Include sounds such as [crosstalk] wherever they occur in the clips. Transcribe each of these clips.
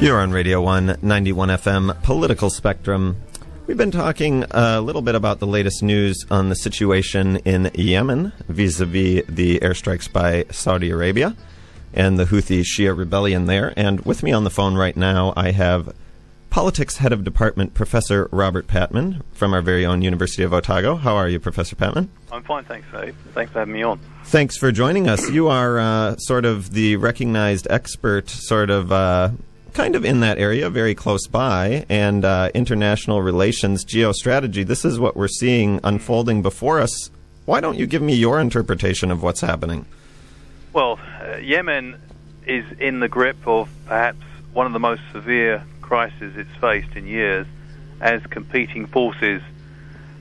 You're on Radio 1, 91 FM, Political Spectrum. We've been talking a little bit about the latest news on the situation in Yemen vis a vis the airstrikes by Saudi Arabia and the Houthi Shia rebellion there. And with me on the phone right now, I have Politics Head of Department Professor Robert Patman from our very own University of Otago. How are you, Professor Patman? I'm fine, thanks, Dave. Thanks for having me on. Thanks for joining us. You are uh, sort of the recognized expert, sort of. Uh, kind of in that area, very close by, and uh, international relations, geostrategy. This is what we're seeing unfolding before us. Why don't you give me your interpretation of what's happening? Well, uh, Yemen is in the grip of perhaps one of the most severe crises it's faced in years as competing forces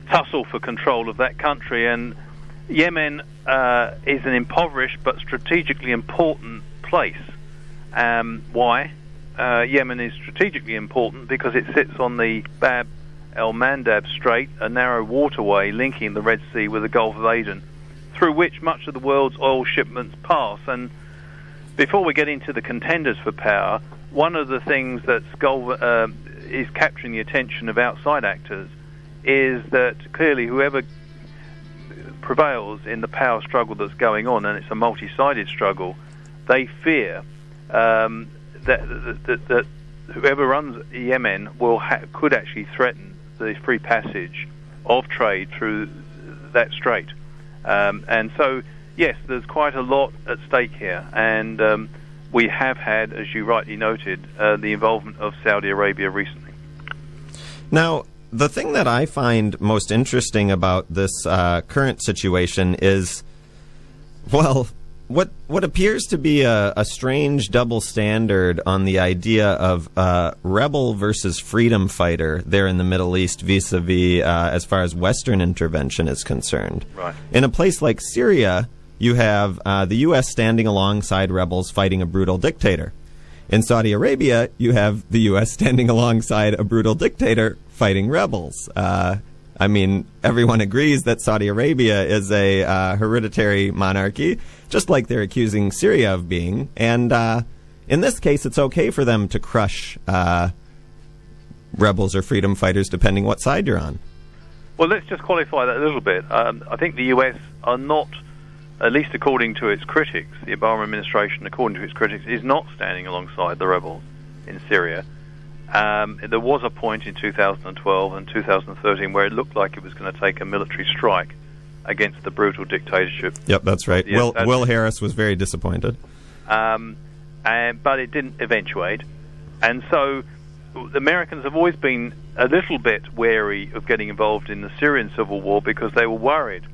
tussle for control of that country. And Yemen uh, is an impoverished but strategically important place. Um, why? Uh, Yemen is strategically important because it sits on the Bab el Mandab Strait, a narrow waterway linking the Red Sea with the Gulf of Aden, through which much of the world's oil shipments pass. And before we get into the contenders for power, one of the things that uh, is capturing the attention of outside actors is that clearly whoever prevails in the power struggle that's going on, and it's a multi-sided struggle, they fear um, that, that, that whoever runs Yemen will ha- could actually threaten the free passage of trade through that strait. Um, and so, yes, there's quite a lot at stake here, and um, we have had, as you rightly noted, uh, the involvement of Saudi Arabia recently. Now, the thing that I find most interesting about this uh, current situation is, well, what what appears to be a, a, strange double standard on the idea of uh, rebel versus freedom fighter there in the Middle East vis-a-vis uh, as far as Western intervention is concerned. Right. In a place like Syria, you have uh, the U.S. standing alongside rebels fighting a brutal dictator. In Saudi Arabia, you have the U.S. standing [laughs] alongside a brutal dictator fighting rebels. I mean, everyone agrees that Saudi Arabia is a uh, hereditary monarchy, just like they're accusing Syria of being. And uh, in this case, it's okay for them to crush uh, rebels or freedom fighters, depending what side you're on. Well, let's just qualify that a little bit. Um, I think the U.S. are not, at least according to its critics, the Obama administration, according to its critics, is not standing alongside the rebels in Syria. Um, there was a point in 2012 and 2013 where it looked like it was going to take a military strike against the brutal dictatorship. Yep, that's right. Will, Will Harris was very disappointed. Um, and, but it didn't eventuate. And so the Americans have always been a little bit wary of getting involved in the Syrian civil war because they were worried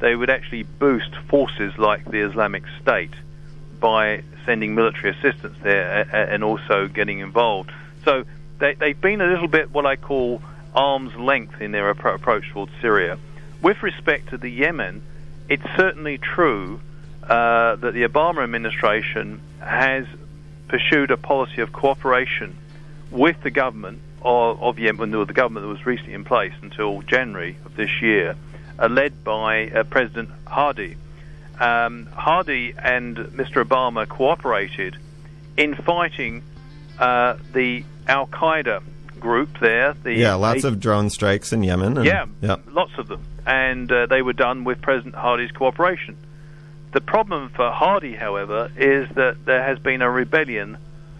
they would actually boost forces like the Islamic State by sending military assistance there and also getting involved. So they, they've been a little bit what I call arm's length in their appro- approach towards Syria. With respect to the Yemen, it's certainly true uh, that the Obama administration has pursued a policy of cooperation with the government of, of Yemen, the government that was recently in place until January of this year, uh, led by uh, President Hadi. Um, and Mr. Obama cooperated in fighting uh, the Al Qaeda group there. The yeah, lots of drone strikes in Yemen. And, yeah, yeah, lots of them, and uh, they were done with President Hadi's cooperation. The problem for Hadi, however, is that there has been a rebellion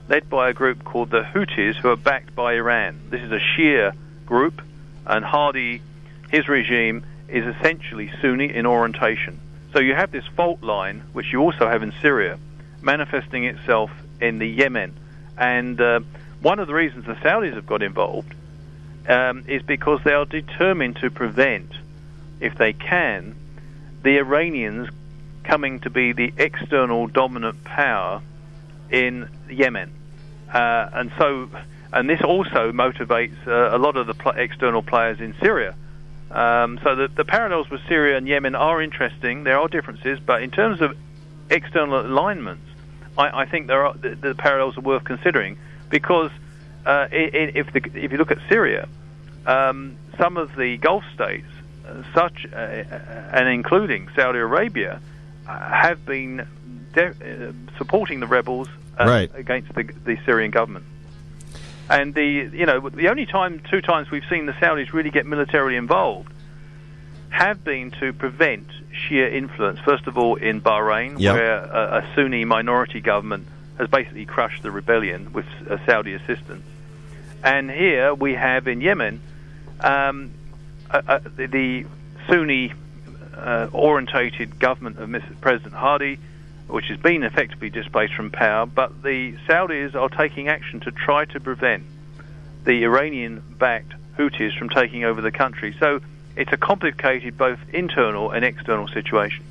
led by a group called the Houthis, who are backed by Iran. This is a Shia group, and Hardy, his regime, is essentially Sunni in orientation. So you have this fault line, which you also have in Syria, manifesting itself in the Yemen. And uh, one of the reasons the Saudis have got involved um, is because they are determined to prevent, if they can, the Iranians coming to be the external dominant power in Yemen. Uh, and so, and this also motivates uh, a lot of the pl- external players in Syria. Um, so the, the parallels with Syria and Yemen are interesting. There are differences, but in terms of external alignments, I, I think there are the, the, parallels are worth considering because uh, if the, if you look at Syria, um, some of the Gulf states, uh, such uh, and including Saudi Arabia, uh, have been de- uh, supporting the rebels uh, right. against the, the Syrian government. And the you know the only time two times we've seen the Saudis really get militarily involved have been to prevent Shia influence. First of all, in Bahrain, Yep. where a, a Sunni minority government has basically crushed the rebellion with Saudi assistance. And here we have in Yemen um, uh, uh, the, the Sunni uh, orientated government of Mr. President Hadi, which has been effectively displaced from power, but the Saudis are taking action to try to prevent the Iranian backed Houthis from taking over the country. So it's a complicated both internal and external situation.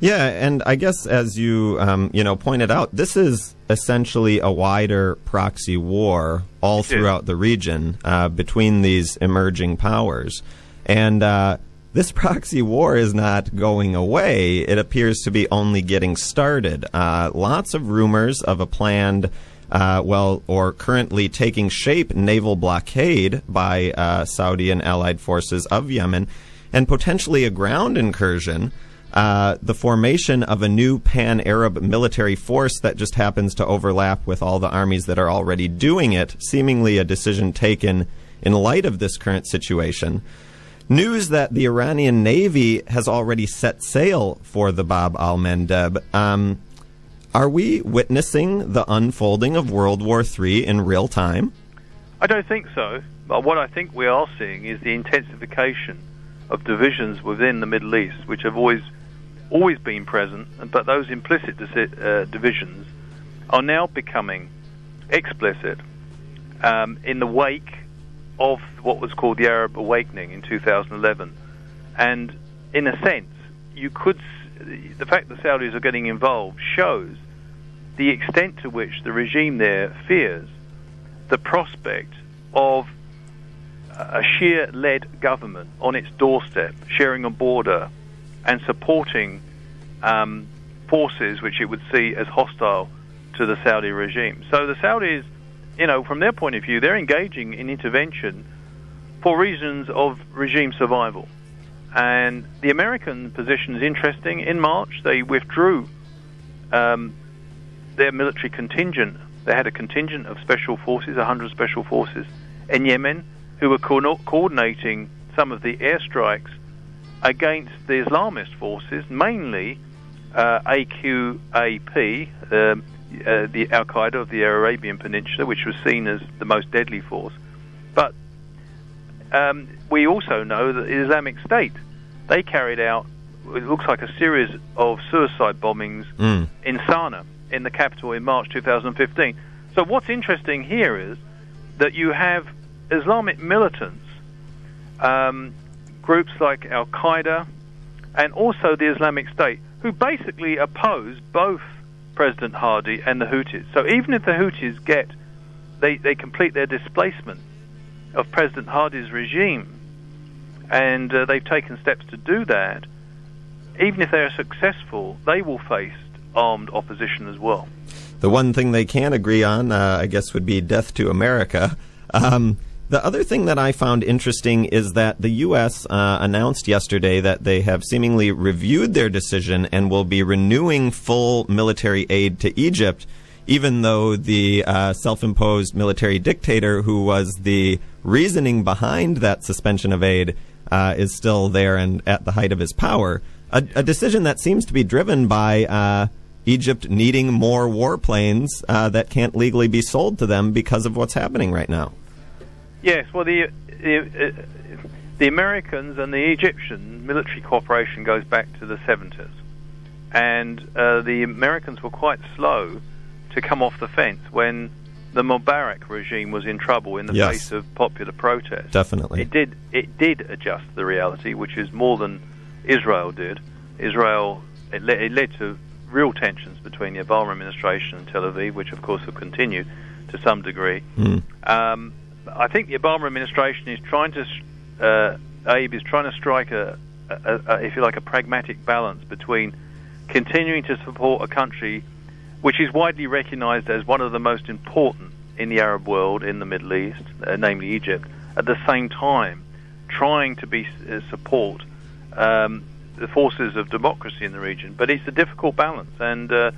Yeah, and I guess as you um, you know pointed out, this is essentially a wider proxy war all throughout the region uh, between these emerging powers, and uh, this [laughs] proxy war is not going away. It appears to be only getting started. Uh, lots of rumors of a planned. Uh, well, or currently taking shape naval blockade by uh, Saudi and allied forces of Yemen, and potentially a ground incursion uh, the formation of a new pan Arab military force that just happens to overlap with all the armies that are already doing it, seemingly a decision taken in light of this current situation. News that the Iranian Navy has already set sail for the Bab al Mandeb. Um, are we witnessing the unfolding of World War III in real time? I don't think so. But what I think we are seeing is the intensification of divisions within the Middle East, which have always always been present, but those implicit uh, divisions are now becoming explicit um, in the wake of what was called the Arab Awakening in 2011. And in a sense, you could the fact that Saudis are getting involved shows the extent to which the regime there fears the prospect of a Shia-led government on its doorstep, sharing a border and supporting um, forces which it would see as hostile to the Saudi regime. So the Saudis, you know, from their point of view, they're engaging in intervention for reasons of regime survival. And the American position is interesting. In March, they withdrew um, their military contingent. They had a contingent of special forces, 100 special forces, in Yemen, who were co- coordinating some of the airstrikes against the Islamist forces, mainly uh, AQAP, um, uh, the Al Qaeda of the Arabian Peninsula, which was seen as the most deadly force. But um, we also know that the Islamic State they carried out it looks like a series of suicide bombings Mm. in Sana'a, in the capital, in March 2015. So what's interesting here is that you have Islamic militants, um, groups like Al Qaeda, and also the Islamic State, who basically oppose both President Hadi and the Houthis. So even if the Houthis get, they, they complete their displacement of President Hadi's regime, and uh, they've taken steps to do that, even if they are successful, they will face armed opposition as well. The one thing they can agree on, uh, I guess, would be death to America. Um, the other thing that I found interesting is that the U.S. Uh, announced yesterday that they have seemingly reviewed their decision and will be renewing full military aid to Egypt, even though the uh, self imposed military dictator who was the reasoning behind that suspension of aid uh, is still there and at the height of his power. A, a decision that seems to be driven by. Uh, Egypt needing more warplanes uh, that can't legally be sold to them because of what's happening right now. Yes, well, the, the, uh, the Americans and the Egyptian military cooperation goes back to the 70s. And uh, the Americans were quite slow to come off the fence when the Mubarak regime was in trouble in the Yes. face of popular protest. Definitely. It did it did adjust the reality, which is more than Israel did. Israel it, le- it led to real tensions between the Obama administration and Tel Aviv, which of course will continue to some degree. Mm. Um, I think the Obama administration is trying to, uh, Abe is trying to strike a, a, a, if you like, a pragmatic balance between continuing to support a country which is widely recognized as one of the most important in the Arab world, in the Middle East, uh, namely Egypt, at the same time trying to be uh, support um, the forces of democracy in the region. But it's a difficult balance, and uh,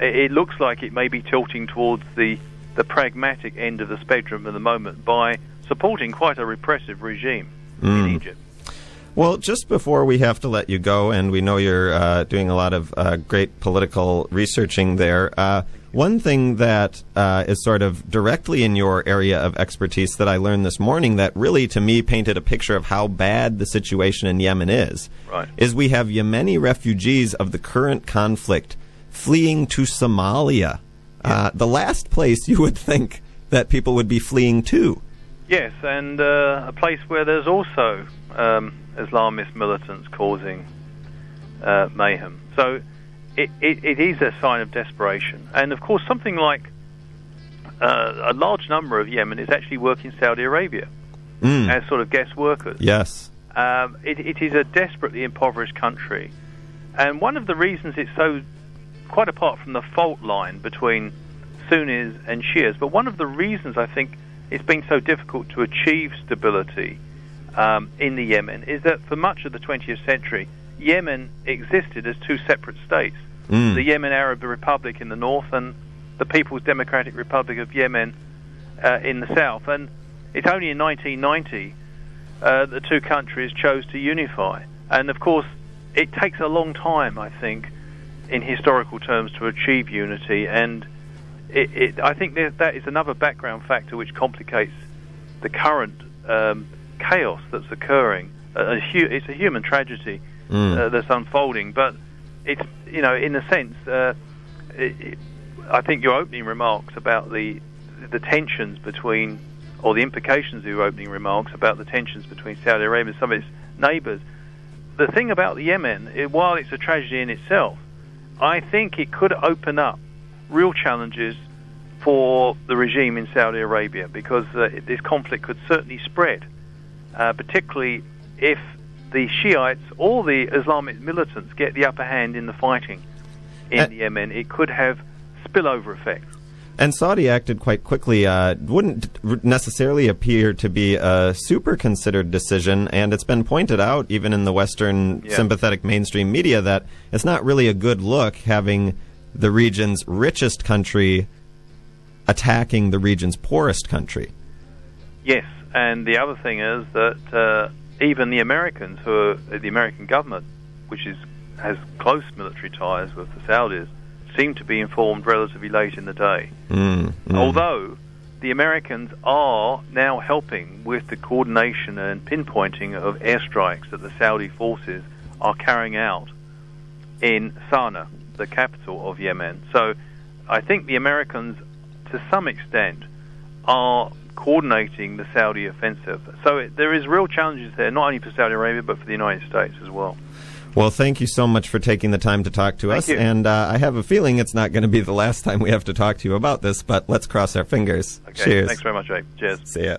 it, it looks like it may be tilting towards the the pragmatic end of the spectrum at the moment by supporting quite a repressive regime Mm. in Egypt. Well, just before we have to let you go, and we know you're uh, doing a lot of uh, great political researching there, uh, one thing that uh, is sort of directly in your area of expertise that I learned this morning that really, to me, painted a picture of how bad the situation in Yemen is, Right. is we have Yemeni refugees of the current conflict fleeing to Somalia, uh, the last place you would think that people would be fleeing to. Yes, and uh, a place where there's also um, Islamist militants causing uh, mayhem. So it, it, it is a sign of desperation. And of course, something like uh, a large number of Yemen is actually working in Saudi Arabia Mm. as sort of guest workers. Yes. Um, it, it is a desperately impoverished country, and one of the reasons it's so, quite apart from the fault line between Sunnis and Shias, but one of the reasons I think it's been so difficult to achieve stability um, in the Yemen is that for much of the 20th century, Yemen existed as two separate states: Mm. the Yemen Arab Republic in the north and the People's Democratic Republic of Yemen uh, in the south. And it's only in 1990 uh, the two countries chose to unify. And of course, it takes a long time, I think, in historical terms to achieve unity. And it, it, I think that, that is another background factor which complicates the current um, chaos that's occurring. Uh, a hu- it's a human tragedy Mm. uh, that's unfolding, but it's you know, in a sense, uh, it, I think your opening remarks about the the tensions between, or the implications of your opening remarks about the tensions between Saudi Arabia and some of its neighbours. The thing about the Yemen, it, while it's a tragedy in itself, I think it could open up real challenges for the regime in Saudi Arabia because uh, this conflict could certainly spread, uh, particularly if the Shiites or the Islamic militants get the upper hand in the fighting in Uh, Yemen. It could have spillover effects. And Saudi acted quite quickly. Uh, wouldn't necessarily appear to be a super considered decision, and it's been pointed out, even in the Western Yeah. sympathetic mainstream media, that it's not really a good look having the region's richest country attacking the region's poorest country. Yes, and the other thing is that uh, even the Americans, who are the American government, which is has close military ties with the Saudis, seem to be informed relatively late in the day. Mm, mm. Although the Americans are now helping with the coordination and pinpointing of airstrikes that the Saudi forces are carrying out in Sana'a, the capital of Yemen. So I think the Americans, to some extent, are coordinating the Saudi offensive. So it, there is real challenges there, not only for Saudi Arabia, but for the United States as well. Well, thank you so much for taking the time to talk to Thank us. you. And uh, I have a feeling it's not going to be the last time we have to talk to you about this, but let's cross our fingers. Okay, Cheers. thanks very much, Abe. Cheers. See ya.